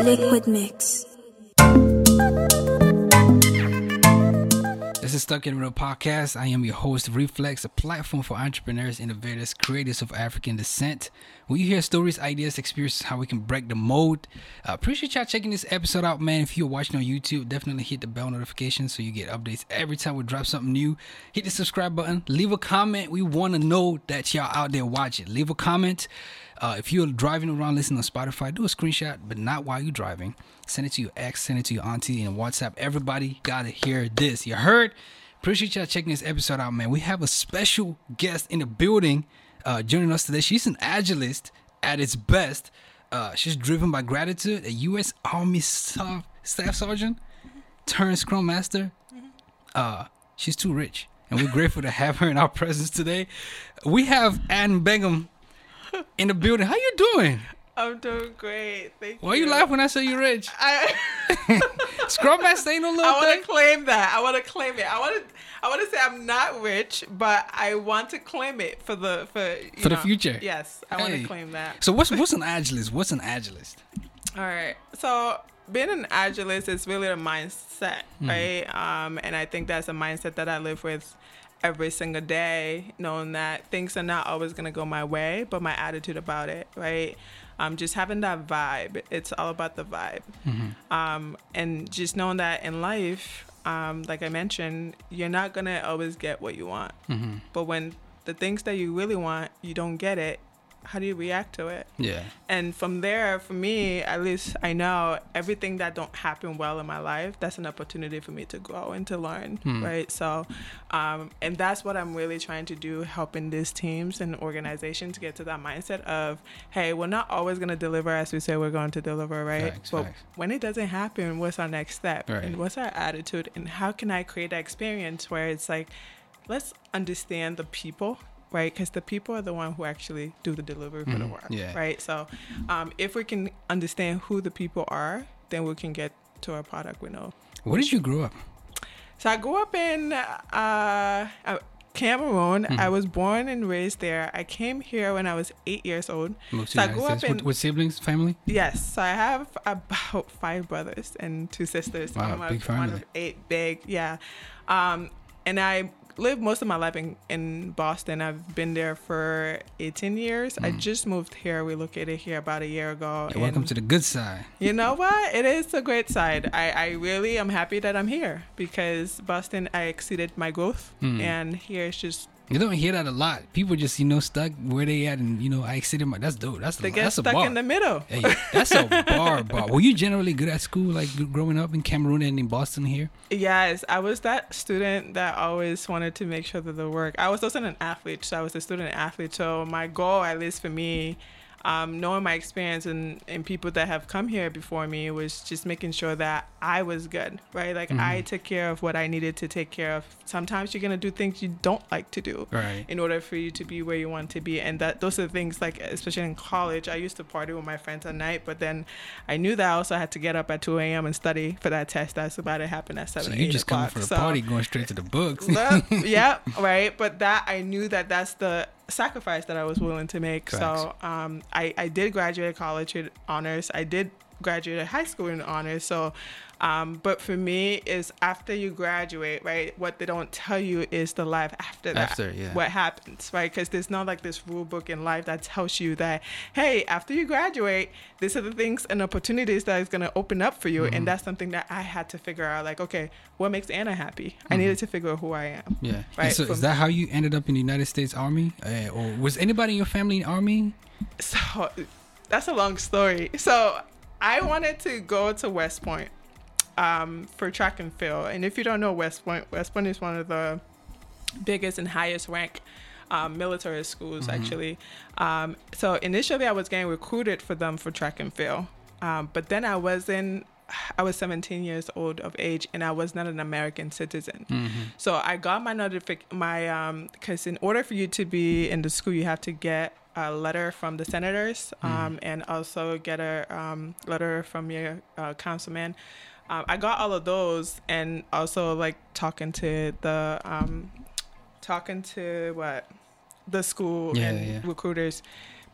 Liquid Mix. This is Stuck in Middle podcast. I am your host, Reflex, a platform for entrepreneurs, innovators, creators of African descent. When you hear stories, ideas, experiences, how we can break the mold. Uh, appreciate y'all checking this episode out, man. If you're watching on YouTube, definitely hit the bell notification so you get updates every time we drop something new. Hit the subscribe button. Leave a comment. We want to know that y'all out there watching. Leave a comment. Uh, if you're driving around listening on Spotify, do a screenshot, but not while you're driving. Send it to your ex, send it to your auntie, and WhatsApp. Everybody gotta hear this. You heard? Appreciate y'all checking this episode out, man. We have a special guest in the building uh, joining us today. She's an agilist at its best. Uh, she's driven by gratitude, a U.S. Army Staff, Staff Sergeant turned Scrum Master. Uh, she's too rich, and we're grateful to have her in our presence today. We have Ann Begum in the building. How you doing? I'm doing great. Thank you. Why you. you laugh when I say you're rich? I, Scrum Master ain't no little I want to claim that. I want to claim it. I want to. I want to say I'm not rich, but I want to claim it for the for you For the future. Yes, I want to claim that. So what's what's an agilist? What's an agilist? All right. So being an agilist is really a mindset, Mm-hmm. right? Um, and I think that's a mindset that I live with every single day, knowing that things are not always gonna go my way, but my attitude about it, right? Um, just having that vibe. It's all about the vibe. Um, and just knowing that in life, um, like I mentioned, you're not gonna always get what you want. But when the things that you really want, you don't get it. How do you react to it? Yeah. and from there for me at least i know everything that don't happen well in my life that's an opportunity for me to grow and to learn right so um, and that's what i'm really trying to do helping these teams and organizations get to that mindset of hey we're not always going to deliver as we say we're going to deliver right Facts, but when it doesn't happen what's our next step Right. and what's our attitude and how can i create that experience where it's like let's understand the people right because the people are the one who actually do the delivery for the Mhm, work yeah. right so um, if we can understand who the people are then we can get to our product we know Where did you grow up? so i grew up in uh, uh, cameroon Mm-hmm. i was born and raised there i came here when i was eight years old to so i grew up in with, with siblings, family. Yes, so I have about five brothers and two sisters. Wow, I'm a- big One family. of eight, big, yeah. Um, and I lived most of my life in, in Boston. I've been there for 18 years. I just moved here, We located here about a year ago. Mm. Welcome to the good side. You know what? It is a great side. I, I really am happy that I'm here because Boston, I exceeded my growth. Mm. And here it's just, You don't hear that a lot. People just you know stuck where they at, and you know I exceeded my. That's dope. That's they get that's a stuck bar. in the middle. Hey, that's a bar, bar. Were you generally good at school, like growing up in Cameroon and in Boston here? Yes, I was that student that always wanted to make sure that the work. I was also an athlete, so I was a student athlete. So my goal, at least for me, um, knowing my experience and, and people that have come here before me, was just making sure that I was good, right? Like I took care of what I needed to take care of. Sometimes you're gonna do things you don't like to do, Right. in order for you to be where you want to be and that those are the things like especially in college i used to party with my friends at night but then i knew that i also had to get up at 2 a.m and study for that test that's about to happen at 7 So you 8 just coming o'clock. for the So- party, going straight to the books. Yeah right but that i knew that that's the sacrifice that i was willing to make. So um, I, I did graduate college with honors. I did graduate high school in honors. So um, but for me is after you graduate right what they don't tell you is the life after that After, yeah. what happens right because there's not like this rule book in life that tells you that hey after you graduate these are the things and opportunities that is going to open up for you Mm-hmm. and that's something that i had to figure out like okay what makes anna happy i needed to figure out who i am Mm-hmm. Yeah. Right, And so is that how you ended up in the United States Army, uh, or was anybody in your family in Army? so that's a long story so i wanted to go to west point um, for track and field and if you don't know west point west point is one of the biggest and highest ranked um, military schools actually um, so initially i was getting recruited for them for track and field um, but then i wasn't I was 17 years old of age and I was not an American citizen. So I got my notification. my um because in order for you to be in the school you have to get a letter from the senators um, and also get a um, letter from your uh, councilman. Um, I got all of those and also like talking to the um, talking to what the school Yeah, and yeah. recruiters.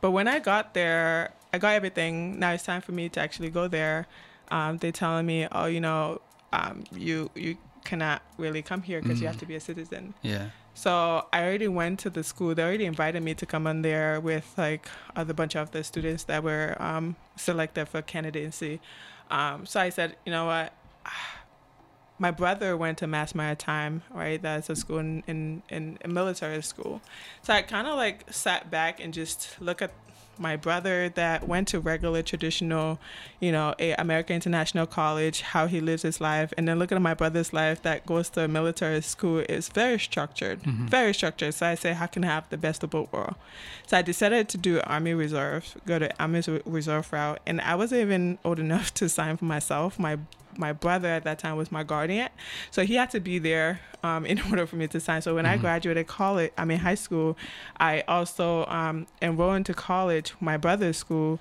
But when I got there, I got everything. Now it's time for me to actually go there. Um, they're telling me, oh, you know, um, you you cannot really come here because you have Mhm. to be a citizen. Yeah. So I already went to the school. They already invited me to come on there with like other bunch of the students that were um, selected for candidacy. Um, so I said, you know what? My brother went to Mass Maritime, right? That's a school in in, in a military school. So I kind of like sat back and just look at my brother that went to regular traditional, you know, a American International College, how he lives his life, and then looking at my brother's life that goes to a military school is very structured, Mhm. very structured. So I say, how can I have the best of both worlds? So I decided to do Army Reserve, go to Army Reserve route, and I wasn't even old enough to sign for myself. My my brother at that time was my guardian, so he had to be there um, in order for me to sign. So when I Mhm. graduated college, I mean high school, I also um, enrolled into college, my brother's school,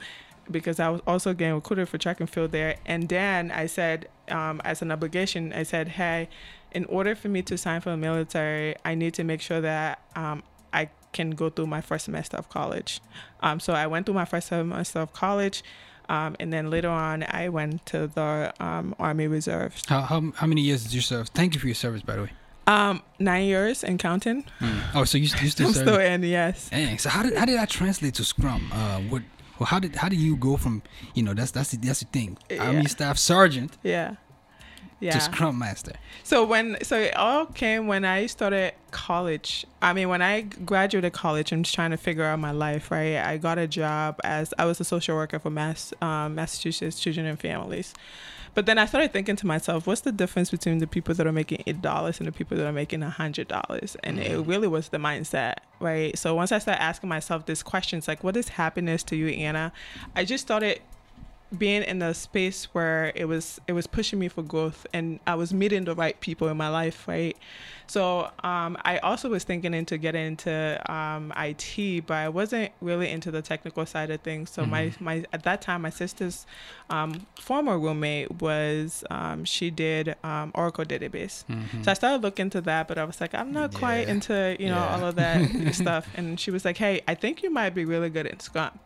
because I was also getting recruited for track and field there. And then I said, um, as an obligation, I said, hey, in order for me to sign for the military, I need to make sure that um, I can go through my first semester of college. Um, so I went through my first semester of college. Um, and then later on, I went to the um, Army Reserves. How, how how many years did you serve? Thank you for your service, by the way. Um, nine years and counting. Oh, so you you still I'm serve? still in, yes. Dang. So how did how did that translate to Scrum? Uh, what? Well, how did how do you go from you know that's that's the, that's the thing Army Staff Sergeant Yeah. To Yeah. Scrum Master? So when so it all came when I started college. I mean, when I graduated college, I'm just trying to figure out my life. Right, I got a job as I was a social worker for Mass um, Massachusetts Children and Families. But then I started thinking to myself, what's the difference between the people that are making eight dollars and the people that are making a hundred dollars? And it really was the mindset, right? So once I started asking myself these questions, like, what is happiness to you, Anna? I just started being in a space where it was it was pushing me for growth and I was meeting the right people in my life, right? So um, I also was thinking into getting into um, IT, but I wasn't really into the technical side of things. So my, Mhm. my at that time, my sister's um, former roommate was um, she did um, Oracle database. Mhm. So I started looking into that, but I was like, I'm not quite into, you know, Yeah. all of that stuff. And she was like, Hey, I think you might be really good at Scrum.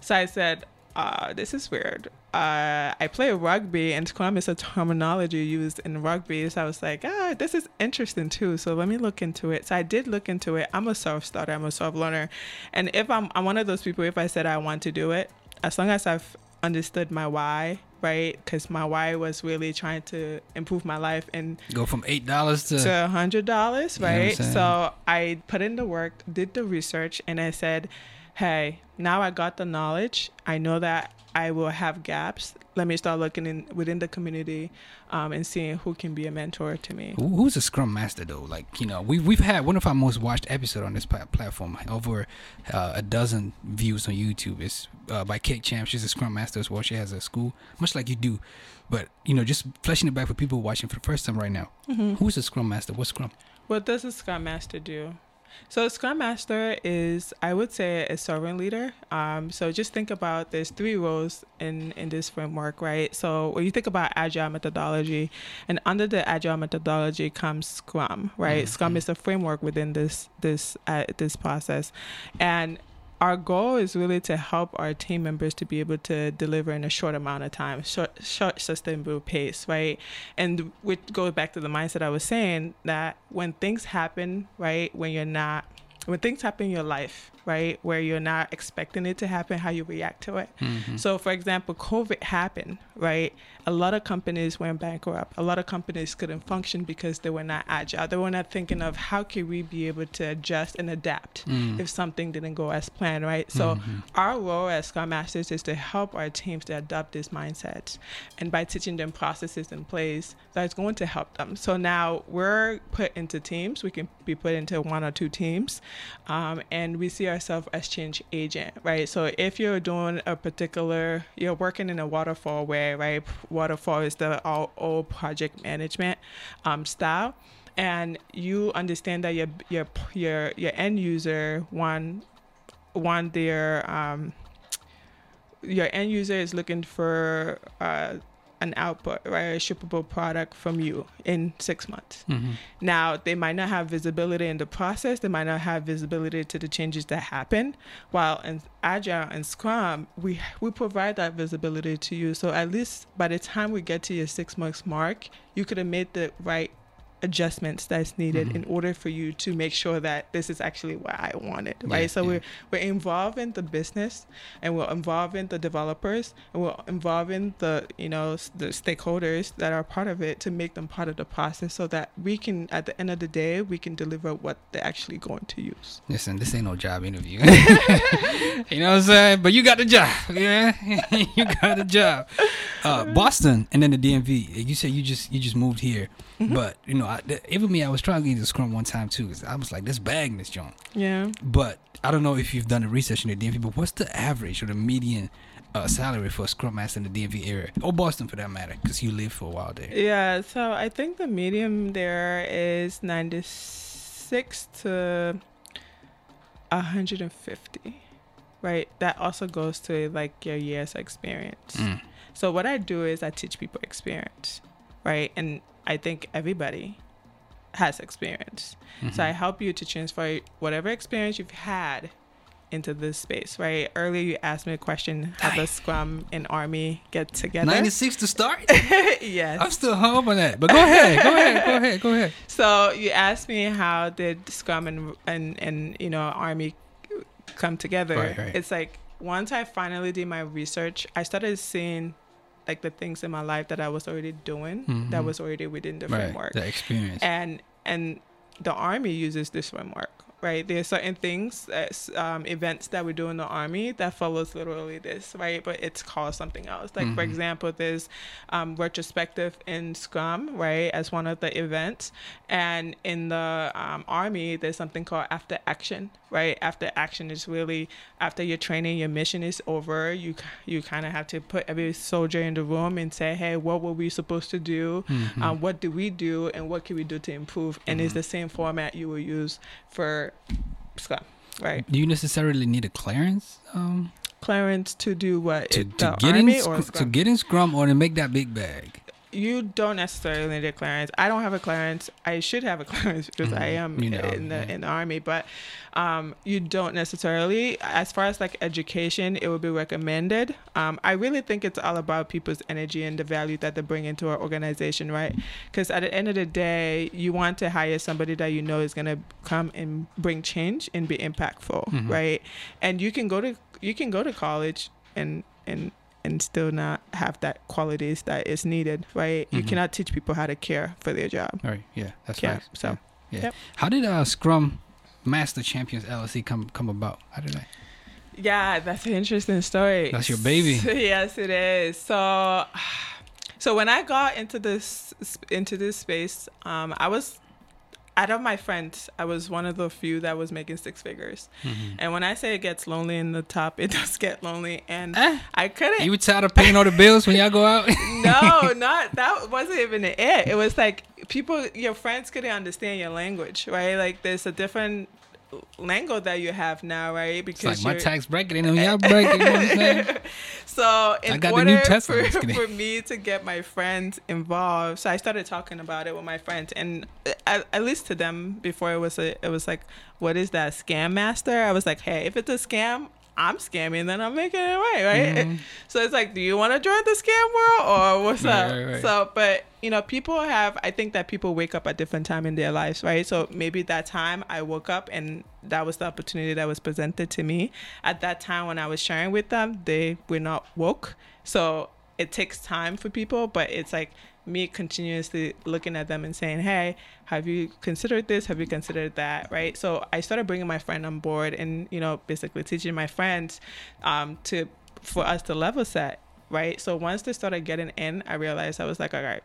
So I said, uh, this is weird. Uh, I play rugby and Scrum is a terminology used in rugby. So I was like, ah, this is interesting too. So let me look into it. So I did look into it. I'm a self starter, I'm a self learner. And if I'm, I'm one of those people, if I said I want to do it, as long as I've understood my why, right? Because my why was really trying to improve my life and Go from eight dollars to, to a hundred dollars, You know right? so I put in the work, did the research, and I said, "Hey, now I got the knowledge. I know that I will have gaps. Let me start looking in within the community, um, and seeing who can be a mentor to me." Who's a Scrum Master though? Like you know, we we've had one of our most watched episode on this platform, over uh, a dozen views on YouTube. It's uh, by Kate Champ. She's a Scrum Master as well. She has a school, much like you do. But you know, just fleshing it back for people watching for the first time right now. Mhm. Who's a Scrum Master? What's Scrum? What does a Scrum Master do? So a Scrum Master is, I would say, a servant leader. Um, so just think about there's three roles in in this framework, right? So when you think about agile methodology, and under the agile methodology comes Scrum, right? Mhm. Scrum is a framework within this this uh, this process, and our goal is really to help our team members to be able to deliver in a short amount of time, short, short sustainable pace, right? And which goes back to the mindset I was saying that when things happen, right, when you're not, when things happen in your life, right, where you're not expecting it to happen, how you react to it. Mhm. So, for example, COVID happened, right? A lot of companies went bankrupt. A lot of companies couldn't function because they were not agile. They were not thinking of how can we be able to adjust and adapt Mm. if something didn't go as planned, right? So, Mhm. our role as Scrum Masters is to help our teams to adopt this mindset, and by teaching them processes in place, that's going to help them. So now we're put into teams. We can be put into one or two teams, um, and we see ourselves as change agent, right? So if you're doing a particular, you're working in a waterfall way, right? Waterfall is the all, all project management um, style. And you understand that your your your your end user one want their um, your end user is looking for uh, an output, right, a shippable product from you in six months. Mm-hmm. Now, they might not have visibility in the process, they might not have visibility to the changes that happen. While in Agile and Scrum, we we provide that visibility to you. So at least by the time we get to your six months mark, you could have made the right adjustments that's needed Mhm. in order for you to make sure that this is actually what I wanted, right? Yeah, so yeah. we're we're involving the business and we're involving the developers and we're involving the you know the stakeholders that are part of it to make them part of the process so that we can at the end of the day we can deliver what they're actually going to use. Listen, this ain't no job interview. you know what I'm saying? But you got the job. Yeah, you got the job. Uh, Boston and then the DMV. You said you just you just moved here, Mm-hmm. but you know, I, even me, I was trying to get into Scrum one time too. 'cause I was like, this bagging this joint. Yeah. But I don't know if you've done the research in the DMV. But what's the average or the median uh, salary for a Scrum Master in the DMV area or Boston for that matter? Because you lived for a while there. Yeah, so I think the medium there is 96 to 150, right? That also goes to like your years experience. Mm. So what I do is I teach people experience, right? And I think everybody has experience. Mhm. So I help you to transfer whatever experience you've had into this space, right? Earlier you asked me a question, how does Scrum and Army get together? 96 to start? yes. I'm still hung up on that. But go ahead. Go ahead. Go ahead. Go ahead. So you asked me how did Scrum and and and you know Army come together? Right, right. It's like once I finally did my research, I started seeing like the things in my life that I was already doing that Mhm. was already within the Right. framework, The experience. and and the Army uses this framework. Right, there are certain things, um, events that we do in the army that follows literally this, right? But it's called something else. Like for Mhm. example, there's um, retrospective in Scrum, right, as one of the events. And in the um, army, there's something called after action, right? After action is really after your training, your mission is over. You you kind of have to put every soldier in the room and say, hey, what were we supposed to do? Mhm. Um, what do we do, and what can we do to improve? And it's Mhm. the same format you will use for Scrum, right? Do you necessarily need a clearance um, Clearance to do what? to, It- to get in to get in Scrum or to make that big bag? You don't necessarily need a clearance. I don't have a clearance. I should have a clearance because I Mhm. am You know, in the yeah. in the army. But um, you don't necessarily. As far as like education, it would be recommended. Um, I really think it's all about people's energy and the value that they bring into our organization, right? Because at the end of the day, you want to hire somebody that you know is gonna come and bring change and be impactful, Mhm. right? And you can go to you can go to college and and and still not have that qualities that is needed, right? You Mhm. cannot teach people how to care for their job. All right. Yeah, that's Yeah, right. so, yeah. yep. How did uh, Scrum Master Champions LLC come come about? How did I? Yeah, that's an interesting story. That's your baby. yes, it is. So, so when I got into this into this space, um, I was out of my friends, I was one of the few that was making six figures. Mhm. And when I say it gets lonely in the top, it does get lonely, and Eh, I couldn't. you were tired of paying all the bills when y'all go out? no, not that wasn't even it. It was like people, your friends couldn't understand your language, right? Like there's a different lingo that you have now, right? It's like my tax bracket ain't on y'all bracket. You know what I'm saying? so in order. For, for me to get my friends involved, so I started talking about it with my friends, and uh, at, at least to them before it was a, it was like, what is that scam master? I was like, hey, if it's a scam. I'm scamming, then I'm making it right, right? Mhm. So it's like, do you want to join the scam world or what's Right, up? right, right. So, but you know, people have. I think that people wake up at different time in their lives, right? So maybe that time I woke up and that was the opportunity that was presented to me. At that time when I was sharing with them, they were not woke. So it takes time for people, but it's like me continuously looking at them and saying, "Hey, have you considered this? Have you considered that?" Right. So I started bringing my friend on board, and you know, basically teaching my friends um, to for us to level set. Right. So once they started getting in, I realized I was like, "All right,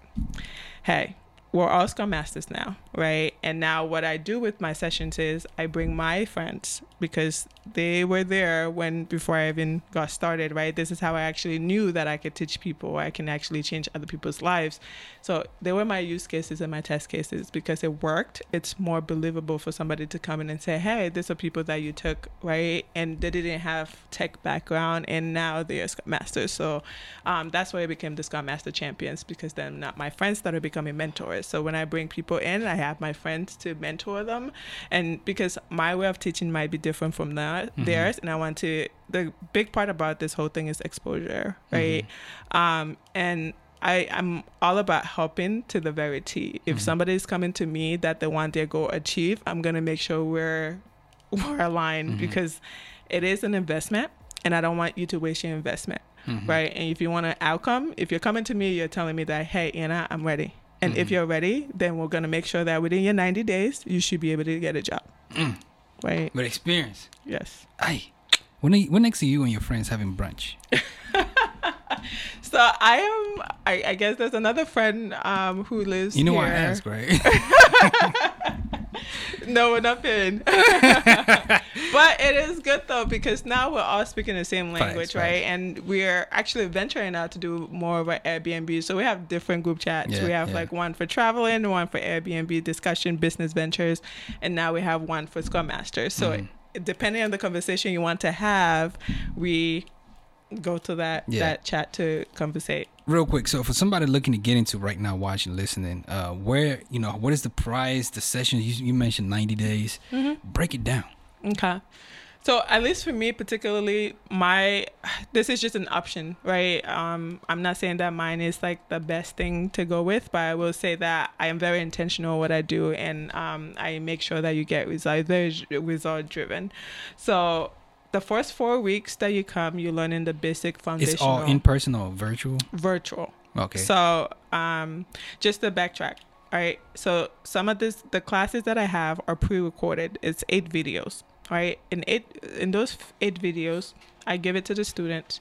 hey." We're all Scrum Masters now, right? And now what I do with my sessions is I bring my friends because they were there when before I even got started, right? This is how I actually knew that I could teach people, I can actually change other people's lives. So they were my use cases and my test cases because it worked. It's more believable for somebody to come in and say, "Hey, these are people that you took, right?" And they didn't have tech background, and now they're Scrum Masters. So um, that's why I became the Scrum Master champions because then not my friends started becoming mentors. So when I bring people in, I have my friends to mentor them, and because my way of teaching might be different from that, Mhm. theirs, and I want to. The big part about this whole thing is exposure, right? Um, and I I'm all about helping to the very T. If Mhm. somebody's coming to me that they want their goal achieved, I'm gonna make sure we're we're aligned Mhm. because it is an investment, and I don't want you to waste your investment Mhm. right? And if you want an outcome, if you're coming to me, you're telling me that, hey, Anna, I'm ready. And if Mhm. you're ready, then we're gonna make sure that within your 90 days, you should be able to get a job, Mm. right? With experience. Yes. Aye. When, are you- when next are you and your friends having brunch? So I am. I, I guess there's another friend um, who lives. You know here. why I ask, right? No, we're not in. but it is good though because now we're all speaking the same language, right? facts. And we're actually venturing out to do more of our Airbnb. So we have different group chats. Yeah, we have yeah. like one for traveling, one for Airbnb discussion, business ventures, and now we have one for Scrum Masters. So Mhm. depending on the conversation you want to have, we go to that Yeah. that chat to conversate. Real quick, so for somebody looking to get into right now, watching, listening, uh, where you know what is the price, the sessions? You, you mentioned ninety days. Break it down. Okay. So at least for me particularly, my this is just an option, right? Um, I'm not saying that mine is like the best thing to go with, but I will say that I am very intentional what I do, and um, I make sure that you get results, very result driven. So the first four weeks that you come, you learn in the basic foundational It's all in person or virtual. virtual. Okay. So, um, just to backtrack, all right. So some of this, the classes that I have are pre-recorded. It's eight videos, all right. In eight, in those eight videos, I give it to the students,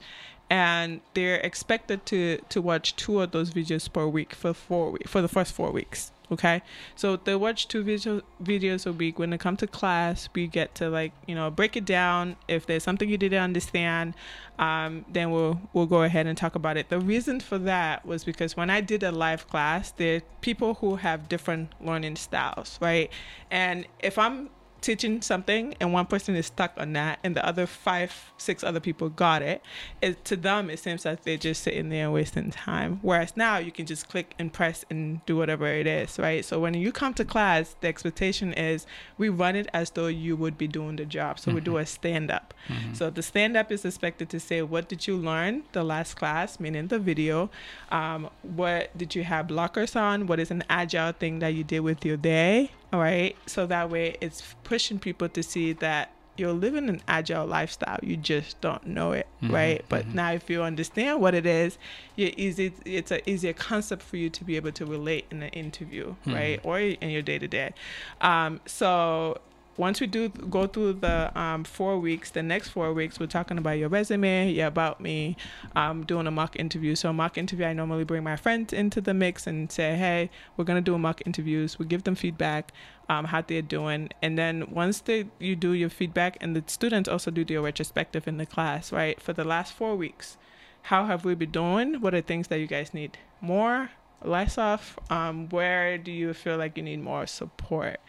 and they're expected to to watch two of those videos per week for four week, for the first four weeks. Okay, so they watch two video, videos a week. When they come to class, we get to like you know break it down. If there's something you didn't understand, um, then we'll we'll go ahead and talk about it. The reason for that was because when I did a live class, there are people who have different learning styles, right? And if I'm teaching something and one person is stuck on that and the other five six other people got it, it to them it seems like they're just sitting there wasting time whereas now you can just click and press and do whatever it is right so when you come to class the expectation is we run it as though you would be doing the job so we do a stand up Mm-hmm. so the stand up is expected to say, What did you learn the last class, meaning the video? Um, what did you have blockers on? What is an agile thing that you did with your day? All right. So that way it's pushing people to see that you're living an agile lifestyle. You just don't know it, Mhm, right? But mhm. now if you understand what it is, you're easy it's an easier concept for you to be able to relate in an interview, Mhm. right? Or in your day to day. Um, so once we do go through the um, four weeks, the next four weeks, we're talking about your resume, yeah, about me, um, doing a mock interview. So, a mock interview, I normally bring my friends into the mix and say, hey, we're going to do a mock interviews. We give them feedback, um, how they're doing. And then once they, you do your feedback, and the students also do their retrospective in the class, right? For the last four weeks, how have we been doing? What are things that you guys need more, less of? Um, where do you feel like you need more support?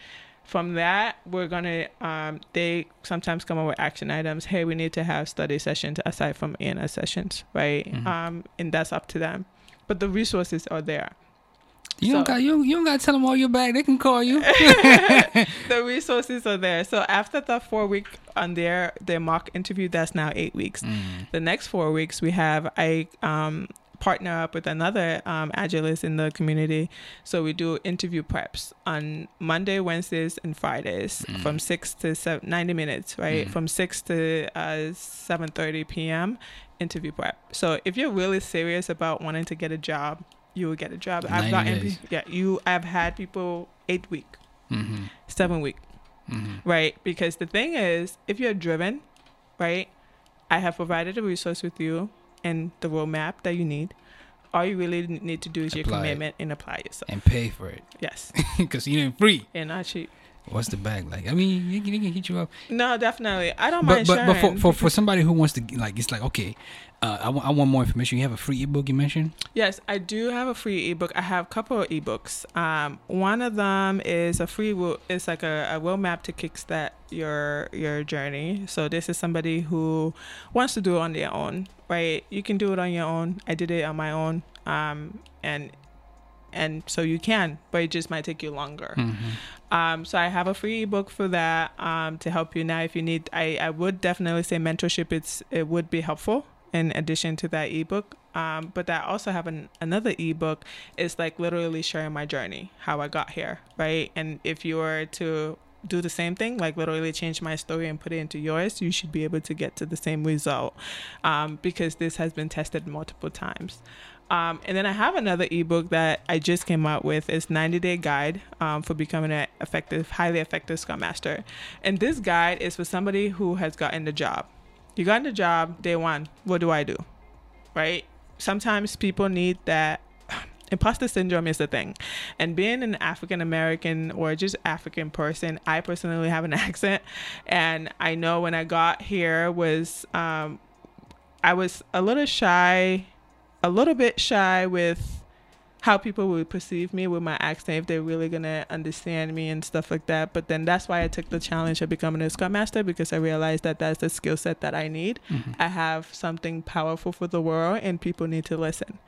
From that, we're gonna. Um, they sometimes come up with action items. Hey, we need to have study sessions aside from ANS sessions, right? Mhm. Um, and that's up to them. But the resources are there. You don't got you, you don't got to tell them all your back. They can call you. the resources are there. So after the four week on their their mock interview, that's now eight weeks. Mm. The next four weeks, we have I um, partner up with another um, agilist in the community. So we do interview preps on Monday, Wednesdays, and Fridays Mm. from six to seven, 90 minutes, right? Mm. From six to uh, seven thirty p.m. Interview prep. So if you're really serious about wanting to get a job, you will get a job. I've gotten, days. yeah, you. I've had people eight week, Mm-hmm. seven week Mm-hmm. right? Because the thing is, if you're driven, right, I have provided a resource with you and the roadmap that you need. all you really need to do is your Apply it. commitment and apply yourself. and pay for it Yes, because you ain't free. and not cheap. What's the bag like? I mean, you can, hit you up, No, definitely. I don't but mind but, but for, for for somebody who wants to like, it's like okay, uh, I want I want more information. You have a free ebook you mentioned. Yes, I do have a free ebook. I have a couple of ebooks. Um, one of them is a free. It's like a, a roadmap to kickstart your your journey. So this is somebody who wants to do it on their own, right? You can do it on your own. I did it on my own, um, and and so you can, but it just might take you longer. Um, so I have a free ebook for that um, to help you now. If you need, I, I would definitely say mentorship. It's it would be helpful in addition to that ebook. Um, but I also have an, another ebook. It's like literally sharing my journey, how I got here, right? And if you were to do the same thing, like literally change my story and put it into yours, you should be able to get to the same result um, because this has been tested multiple times. Um, and then I have another ebook that I just came out with. It's 90 Day Guide um, for becoming an effective, highly effective Scrum Master. And this guide is for somebody who has gotten the job. You got the job day one. What do I do? Right? Sometimes people need that. Imposter syndrome is the thing. And being an African American or just African person, I personally have an accent. And I know when I got here was um, I was a little shy, a little bit shy with how people would perceive me with my accent if they're really gonna understand me and stuff like that. But then that's why I took the challenge of becoming a scrum master because I realized that that's the skill set that I need. I have something powerful for the world, and people need to listen.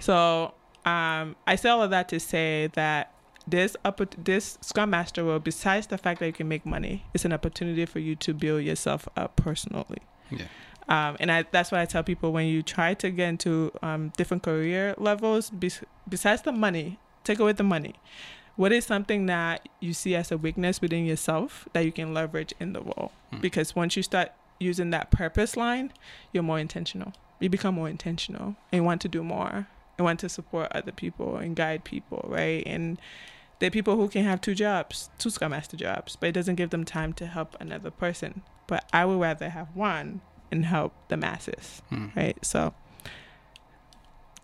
So um, I say all of that to say that this oppor- this Scrum Master role, besides the fact that you can make money, it's an opportunity for you to build yourself up personally. Yeah. Um, and I, that's why I tell people when you try to get into um, different career levels, bes- besides the money, take away the money. What is something that you see as a weakness within yourself that you can leverage in the role? Hmm. Because once you start using that purpose line, you're more intentional. You become more intentional and you want to do more and want to support other people and guide people, right? And there are people who can have two jobs, two Scrum Master jobs, but it doesn't give them time to help another person. But I would rather have one and help the masses, Hmm. right? So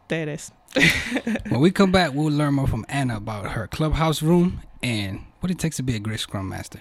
there it is. when we come back, we'll learn more from Anna about her clubhouse room and what it takes to be a great scrum master.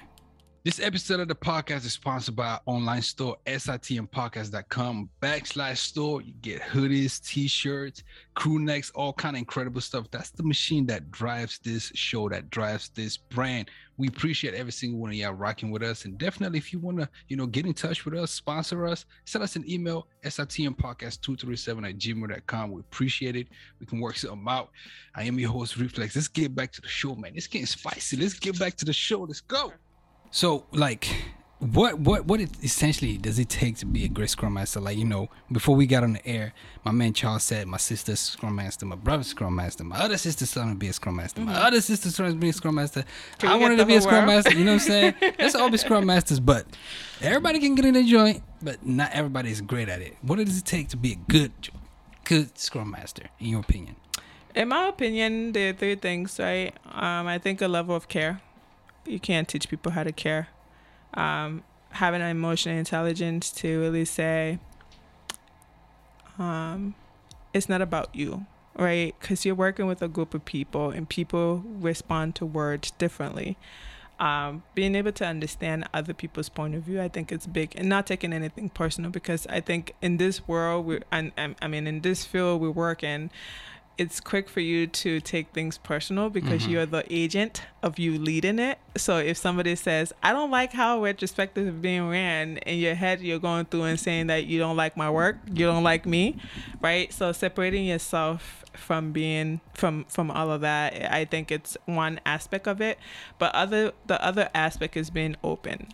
This episode of the podcast is sponsored by our online store, sitmpodcast.com backslash store. You get hoodies, t-shirts, crew necks, all kind of incredible stuff. That's the machine that drives this show, that drives this brand. We appreciate every single one of y'all rocking with us. And definitely if you want to, you know, get in touch with us, sponsor us, send us an email, sitmpodcast237 at gmail.com. We appreciate it. We can work something out. I am your host, Reflex. Let's get back to the show, man. It's getting spicy. Let's get back to the show. Let's go. So, like, what what what it essentially does it take to be a great scrum master? Like, you know, before we got on the air, my man Charles said my sister's scrum master, my brother's scrum master, my other sister's trying to be a scrum master, my other sister's trying to be a scrum master. Can I wanted to be a scrum world? master. You know what I'm saying? Let's all be scrum masters, but everybody can get in the joint, but not everybody is great at it. What does it take to be a good good scrum master, in your opinion? In my opinion, there are three things, right? Um, I think a level of care. You can't teach people how to care. Um, having an emotional intelligence to really say, um, it's not about you, right? Because you're working with a group of people and people respond to words differently. Um, being able to understand other people's point of view, I think it's big, and not taking anything personal because I think in this world, we and, I mean in this field we work in, it's quick for you to take things personal because Mhm. you're the agent of you leading it. So if somebody says, I don't like how retrospective is being ran, in your head you're going through and saying that you don't like my work, you don't like me, right? So separating yourself from being from from all of that, I think it's one aspect of it. But other the other aspect is being open.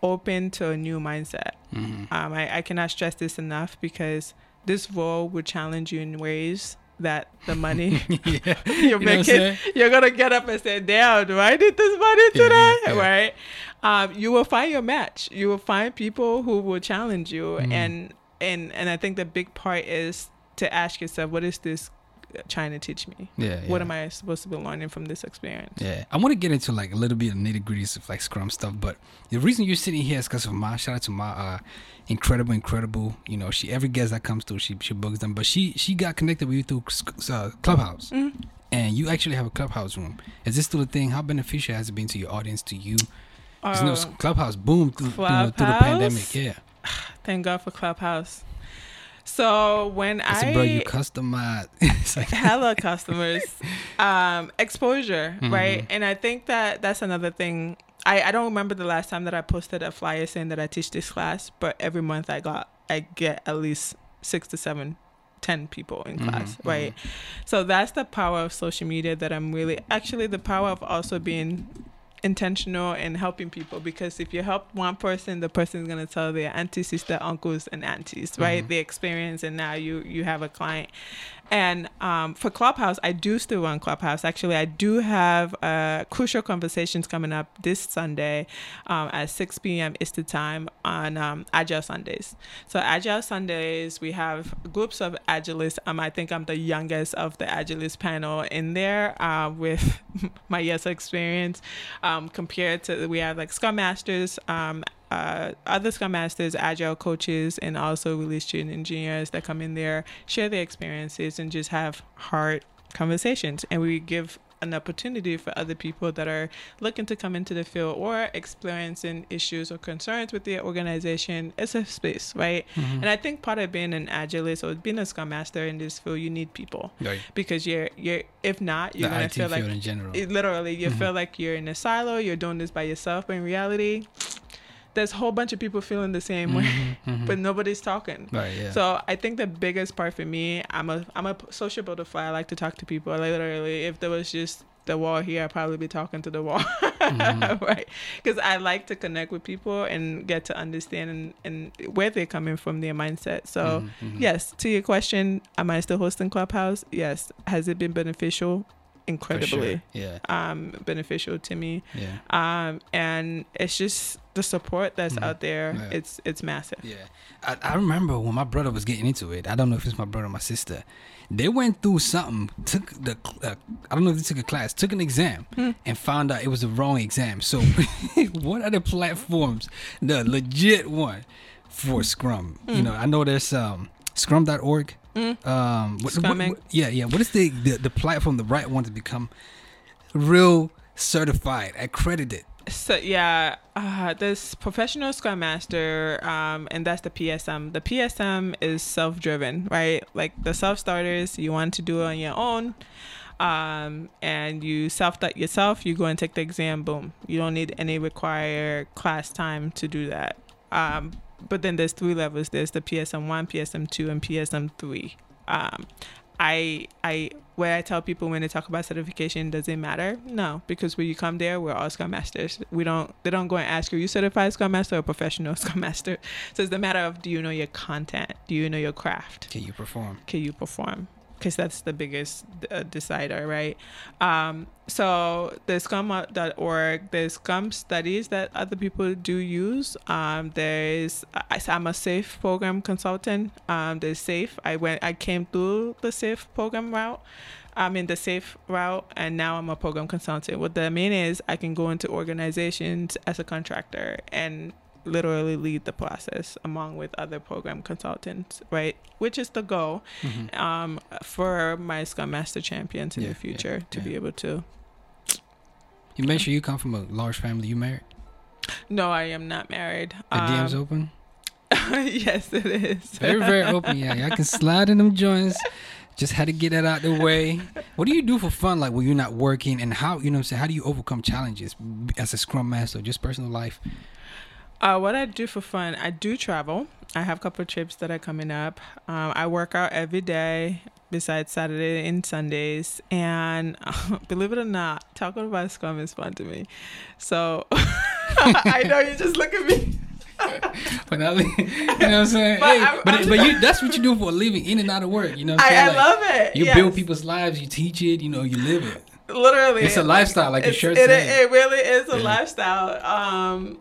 Open to a new mindset. Mm-hmm. Um, I, I cannot stress this enough because this role will challenge you in ways that the money yeah. you're You know what I'm making, you're gonna get up and say, "Damn, do I need this money today?" yeah, yeah. Right? Um, you will find your match. You will find people who will challenge you, Mhm. and and and I think the big part is to ask yourself, "What is this trying to teach me? Yeah. What am I supposed to be learning from this experience? Yeah, I want to get into like a little bit of nitty gritty of like Scrum stuff, but the reason you're sitting here is because of my shout out to my uh, incredible, incredible. You know, she every guest that comes through, she she books them, but she she got connected with you through uh, Clubhouse, Mhm. and you actually have a Clubhouse room. Is this still a thing? How beneficial has it been to your audience, to you? 'Cause, you know, Uh, Clubhouse boomed through, you know, through the pandemic. Yeah, thank God for Clubhouse. So when I said, bro, you customize. it's like, hella customers. Um exposure Mhm. right? And i think that that's another thing. I, I don't remember the last time that i posted a flyer saying that i teach this class but every month i got i get at least six to seven ten people in class Mhm, right? So that's the power of social media that i'm really actually the power of also being intentional and helping people because if you help one person the person is going to tell their auntie sister uncles and aunties right Mhm. the experience and now you you have a client and um, for Clubhouse, I do still run Clubhouse. Actually, I do have uh, crucial conversations coming up this Sunday um, at 6 p.m. Eastern Time on um, Agile Sundays. So, Agile Sundays, we have groups of Agilists. Um, I think I'm the youngest of the Agilist panel in there uh, with my of experience um, compared to, we have like Scrum Masters, um, uh, other Scrum Masters, Agile coaches, and also release student engineers that come in there, share their experiences, and just have hard conversations. And we give an opportunity for other people that are looking to come into the field or experiencing issues or concerns with their organization. It's a space, right? Mhm. And I think part of being an agilist or being a scrum master in this field, you need people Right. because you're you're if not, you're the gonna IT feel like in general. it, literally you Mhm. feel like you're in a silo you're doing this by yourself but in reality there's a whole bunch of people feeling the same way Mhm, mhm. but nobody's talking right. Yeah. so i think the biggest part for me i'm a i'm a social butterfly i like to talk to people literally if there was just the wall here i'd probably be talking to the wall Mhm. right because i like to connect with people and get to understand and, and where they're coming from their mindset so Mhm, mhm. yes to your question am i still hosting clubhouse yes has it been beneficial incredibly sure. Yeah. um beneficial to me Yeah. um and it's just the support that's Mhm. out there Yeah. it's it's massive Yeah, I, I remember when my brother was getting into it. I don't know if it's my brother or my sister. They went through something. Took the uh, I don't know if they took a class, took an exam, Hmm. and found out it was the wrong exam. So, what are the platforms, the legit one for Scrum? You Hmm. know, I know there's um Scrum.org. Mm. Um, what, what- what- yeah, yeah. What is the, the the platform, the right one to become real certified, accredited? So yeah, uh, this professional scrum master, um, and that's the PSM. The PSM is self-driven, right? Like the self-starters, you want to do it on your own, um, and you self-start yourself. You go and take the exam. Boom. You don't need any required class time to do that. Um, but then there's three levels. There's the PSM one, PSM two, and PSM three. Um, I I where I tell people when they talk about certification, does it matter? No, because when you come there, we're all Scrum Masters. We don't they don't go and ask you, are you certified Scrum Master or professional Scrum Master? So it's the matter of do you know your content? Do you know your craft? Can you perform? Can you perform? Because that's the biggest uh, decider, right? Um, so the scrum.org, there's scrum studies that other people do use. Um, there's I'm a SAFe program consultant. Um, there's SAFe. I went I came through the SAFe program route. I'm in the SAFe route and now I'm a program consultant. What that means is I can go into organizations as a contractor and literally lead the process along with other program consultants, right? Which is the goal Mhm. um, for my Scrum Master champions in Yeah, the future yeah, to yeah. be able to. You make sure you come from a large family. You married? No, I am not married. The DM's Um, open. yes, it is. Very, very open. Yeah, y'all can slide in them joints. Just had to get that out the way. What do you do for fun, like when you're not working, and how you know? I'm saying, how do you overcome challenges as a Scrum Master, just personal life? Uh, what I do for fun, I do travel. I have a couple of trips that are coming up. Um, I work out every day besides Saturday and Sundays. And believe it or not, talking about Scrum is fun to me. So I know you just look at me. But I, you know what I'm saying? But Hey, I'm- but I'm but you that's what you do for a living, in and out of work. You know what I'm saying? I Like, love it. You yes. build people's lives. You teach it. You know, you live it. Literally. It's a lifestyle, like your It's- shirt it, it really is a Yeah. lifestyle. Um,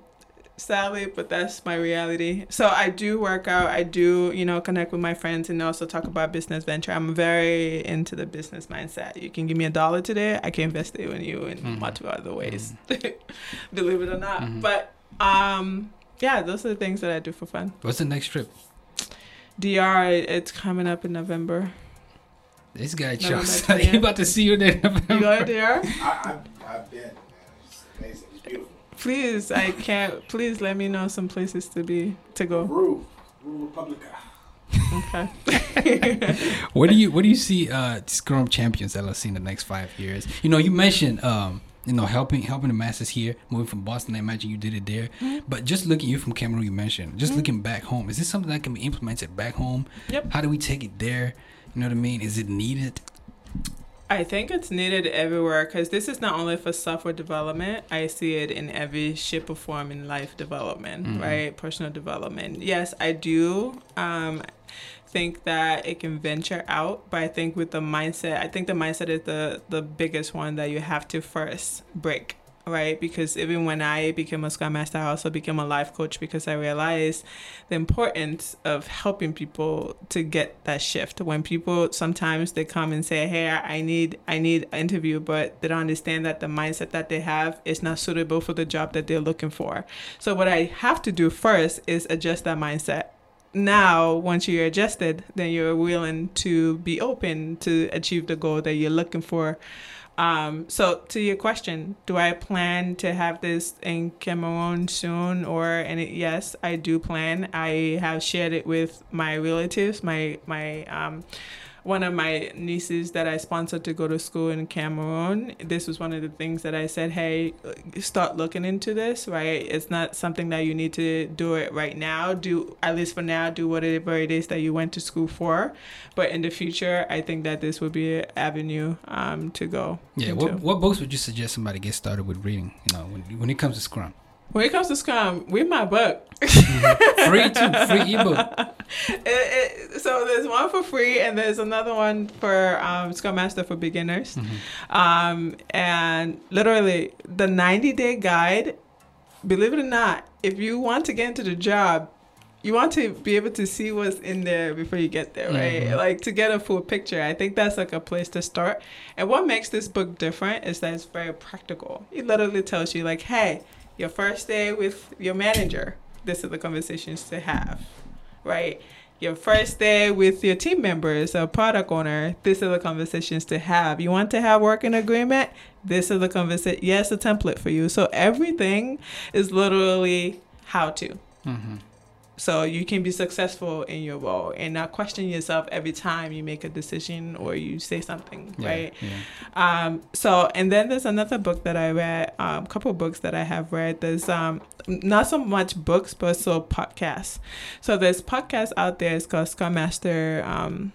sadly, but that's my reality. So I do work out. I do, you know, connect with my friends and also talk about business venture. I'm very into the business mindset. You can give me a dollar today, I can invest it in you in Mhm. multiple other ways. Believe it or not. Mhm. But um, yeah, those are the things that I do for fun. What's the next trip? DR, it's coming up in November. This guy November Charles. 20th. he about to see you there. You go to DR? I, I, I've been, Please, I can't. Please let me know some places to be to go. Rue, Rue Republica. Okay. What do you what do you see uh Scrum Champions LLC in the next five years? You know, you mentioned um you know helping helping the masses here, moving from Boston. I imagine you did it there. Mhm. But just looking you from Cameroon, you mentioned just Mhm. looking back home. Is this something that can be implemented back home? Yep. How do we take it there? You know what I mean? Is it needed? I think it's needed everywhere because this is not only for software development. I see it in every shape or form in life development, Mhm. right? Personal development. Yes, I do. Um, think that it can venture out, but I think with the mindset, I think the mindset is the the biggest one that you have to first break, right? Because even when I became a Scrum Master, I also became a life coach because I realized the importance of helping people to get that shift. When people sometimes they come and say, "Hey, I need I need an interview," but they don't understand that the mindset that they have is not suitable for the job that they're looking for. So what I have to do first is adjust that mindset. Now, once you're adjusted, then you're willing to be open to achieve the goal that you're looking for. Um, so to your question, do I plan to have this in Cameroon soon or any yes, I do plan. I have shared it with my relatives, my my um one of my nieces that I sponsored to go to school in Cameroon. This was one of the things that I said, hey, start looking into this, right? It's not something that you need to do it right now. Do, at least for now, do whatever it is that you went to school for. But in the future, I think that this would be an avenue um, to go. Yeah. into. What what books would you suggest somebody get started with reading? You know, when when it comes to Scrum, When it comes to Scrum, read my book. free too, free ebook. It- it- so there's one for free, and there's another one for um, Scrum Master for beginners. Mhm. Um, and literally, the 90 day guide, believe it or not, if you want to get into the job, you want to be able to see what's in there before you get there, right? Mhm. Like to get a full picture. I think that's like a place to start. And what makes this book different is that it's very practical. It literally tells you, like, hey, your first day with your manager, this are the conversations to have, right? Your first day with your team members or product owner, these are the conversations to have. You want to have working agreement? This is the conversation. Yes, a template for you. So everything is literally how to. Mm-hmm. So you can be successful in your role and not question yourself every time you make a decision or you say something, Yeah, right? Yeah. Um, so, and then there's another book that I read, a um, couple books that I have read. There's um, not so much books, but so podcasts. So there's podcasts out there. It's called Scrum Master um,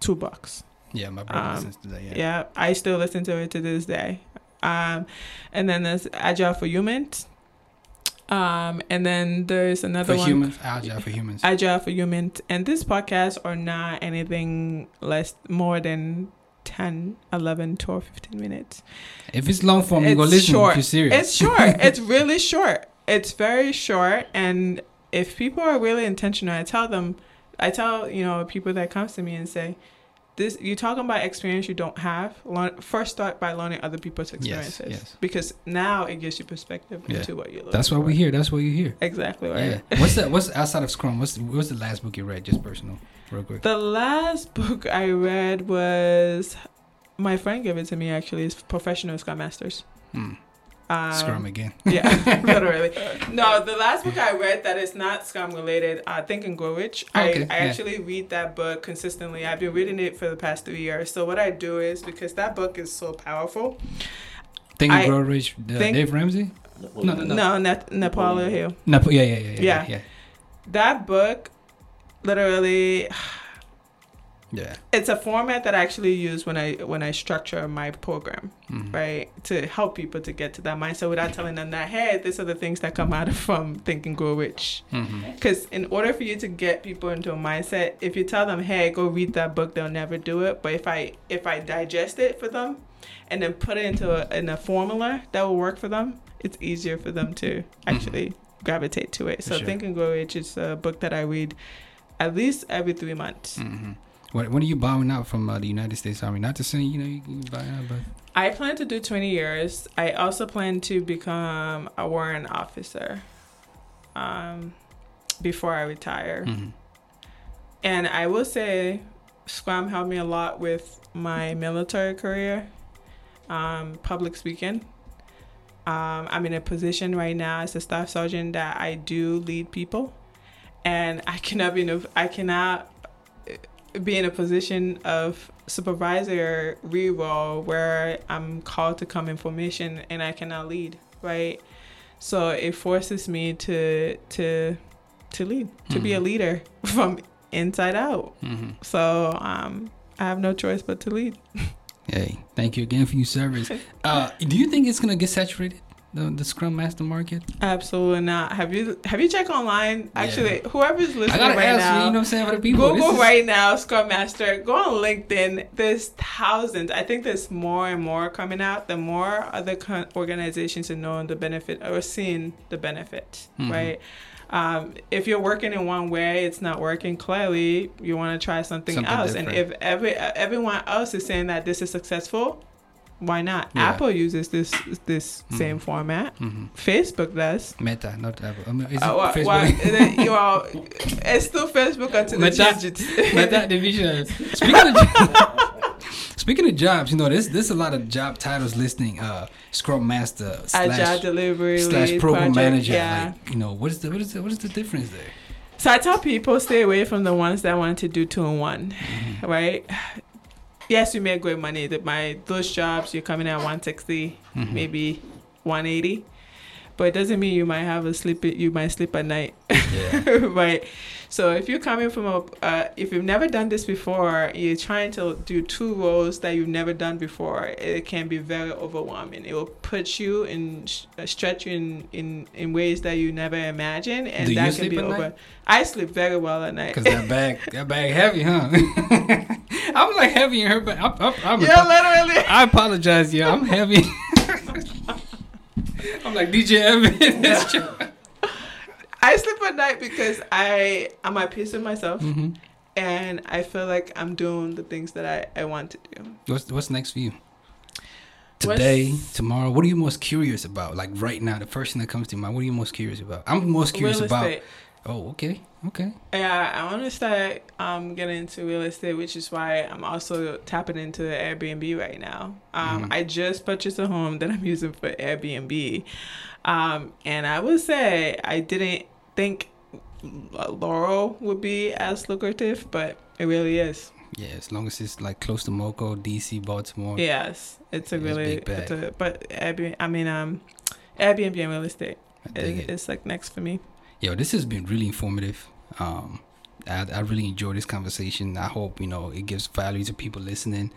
Toolbox. Yeah, my brother Um, listens to that. Yeah. Yeah. I still listen to it to this day. Um, and then there's Agile for Humans. Um, and then there's another For one. humans, agile for humans. Agile for Humans. And this podcast are not anything less, more than 10, 11, 12, 15 minutes. if it's long form, you go listen. short. If you're serious. It's short. it's really short. It's very short. And if people are really intentional, I tell them, I tell, you know, people that comes to me and say, this you're talking about experience you don't have. Learn, first start by learning other people's experiences. yes. Because now it gives you perspective Yeah. into what you're looking That's why we're here. That's why you're here. Exactly right. Yeah. What's that? What's outside of Scrum? What's what's the last book you read? Just personal, real quick. The last book I read was my friend gave it to me actually. It's Professional Scrum Masters. Hmm. Um, Scrum again. yeah, literally. No, the last book I read that is not Scrum related, uh, Think and Grow Rich. I, Okay, I yeah. actually read that book consistently. I've been reading it for the past three years. So what I do is because that book is so powerful. Think I and Grow Rich. Uh, think- Dave Ramsey. No, no, no. No, Nat- Napoleon Hill. No, yeah, yeah, yeah, yeah, Yeah. yeah, That book, literally, yeah. it's a format that I actually use when I when I structure my program. Mhm. right to help people to get to that mindset without telling them that hey these are the things that come out of from think and grow rich Mhm. because in order for you to get people into a mindset if you tell them hey go read that book they'll never do it but if i if i digest it for them and then put it into a, in a formula that will work for them it's easier for them to actually gravitate to it. So sure. Think and Grow Rich is a book that I read at least every three months. Hmm When, when are you bowing out from uh, the United States Army? Not to say you know you can buy out, but I plan to do 20 years. I also plan to become a warrant officer um, before I retire. mhm. And I will say, Scrum helped me a lot with my military career, um, public speaking. Um, I'm in a position right now as a staff sergeant that I do lead people, and I cannot be a, I cannot be in a position of supervisor role where I'm called to come information and I cannot lead, right? So it forces me to to to lead, to be a Mhm. leader from inside out. hmm So um, I have no choice but to lead. Hey, thank you again for your service. Uh, do you think it's gonna get saturated? The, the Scrum Master market. Absolutely not. Have you have you checked online? Actually, whoever's listening I right ask now, you. Know what I'm saying for the people. Google is- right now, Scrum Master. Go on LinkedIn. There's thousands. I think there's more and more coming out. The more other co- organizations are knowing the benefit or seeing the benefit, Mhm. right? Um, if you're working in one way, it's not working. Clearly, you want to try something, Something else. different. And if every everyone else is saying that this is successful, why not? Yeah. Apple uses this this Mhm. same format. Mhm. Facebook does. Meta, not Apple. I mean, is it Uh, well, Facebook? well, are, it's still Facebook until they Meta- change it. Meta division. Speaking of speaking of jobs, you know, there's there's a lot of job titles listing. Uh, Scrum Master Agile slash delivery slash program project, manager. Yeah. Like, you know, what is the what is the what is the difference there? So I tell people stay away from the ones that want to do two in one, Mm-hmm. right? Yes, you make great money. That my those jobs you're coming at 160, Mhm. maybe 180, but it doesn't mean you might have a sleep. You might sleep at night, Yeah. right? So if you're coming from a, uh, if you've never done this before, you're trying to do two roles that you've never done before. It can be very overwhelming. It will put you in, uh, stretch you in, in, in ways that you never imagined, and Do that can be over. night? I sleep very well at night. Cause that bag, that bag heavy, huh? I'm like heavy in her back. I'm, I'm, I'm yeah, literally. I apologize, yeah. I'm heavy. I'm like DJ Evan. I sleep at night because I I'm at peace with myself, Mhm. and I feel like I'm doing the things that I, I want to do. What's what's next for you? What's- Today, tomorrow. What are you most curious about? Like right now, the first thing that comes to mind. What are you most curious about? I'm most curious about. Oh, okay, okay. Yeah, I want to start um, getting into real estate, which is why I'm also tapping into Airbnb right now. Um, Mhm. I just purchased a home that I'm using for Airbnb, um, and I would say I didn't think Laurel would be as lucrative, but it really is. Yeah, as long as it's like close to Moco, DC, Baltimore. Yes, it's a It's really, it's a, but Airbnb, I mean, um, Airbnb and real estate, is, it. it's like next for me. Yo, this has been really informative. Um, I, I really enjoy this conversation. I hope you know it gives value to people listening.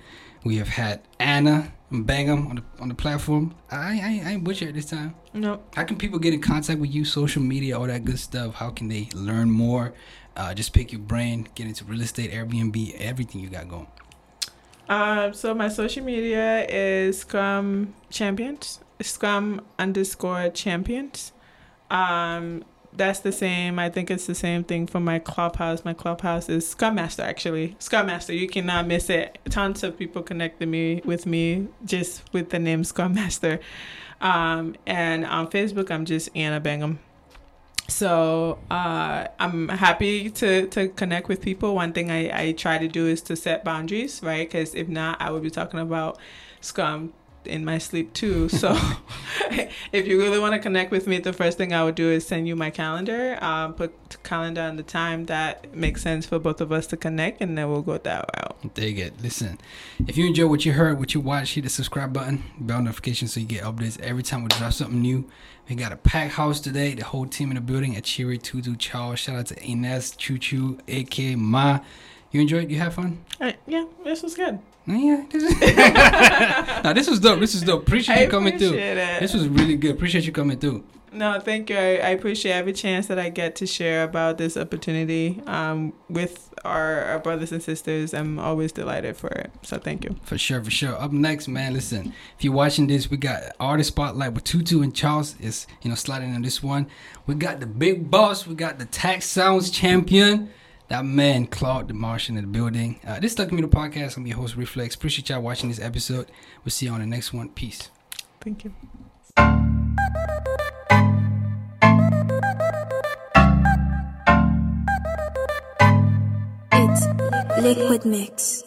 We have had Anna and Bangham on the on the platform. I I, I ain't butcher it this time. No, How can people get in contact with you? Social media, all that good stuff. How can they learn more? Uh, just pick your brain, get into real estate, Airbnb, everything you got going. Um, so my social media is Scrum Champions, Scrum underscore Champions. Um, that's the same. I think it's the same thing for my clubhouse. My clubhouse is Scrum Master actually. Scrum Master. You cannot miss it. Tons of people connected me with me just with the name Scrum Master. Um, and on Facebook, I'm just Anna Bangham. So uh, I'm happy to, to connect with people. One thing I, I try to do is to set boundaries, right? Because if not, I would be talking about Scrum in my sleep too. So if you really want to connect with me, the first thing I would do is send you my calendar, um, put calendar on the time that makes sense for both of us to connect, and then we'll go that route. Dig it. Listen, if you enjoyed what you heard, what you watched, hit the subscribe button, bell notification so you get updates every time we drop something new. We got a packed house today. The whole team in the building at Cheery Tutu Charles. Shout out to Ines, Choo Choo, aka Ma. You enjoyed? You have fun? Uh, yeah, this was good. Yeah. This is now this was dope. This is dope. Appreciate I you coming through. it. This was really good. Appreciate you coming through. No, thank you. I, I appreciate every chance that I get to share about this opportunity um, with our, our brothers and sisters. I'm always delighted for it. So thank you. For sure, for sure. Up next, man, listen. If you're watching this, we got artist spotlight with Tutu and Charles is you know sliding on this one. We got the big boss. We got the tax sounds champion. That man, Claude the Martian in the building. Uh, this is Stuck Commuter Podcast. I'm your host, Reflex. Appreciate y'all watching this episode. We'll see you on the next one. Peace. Thank you. It's Liquid Mix.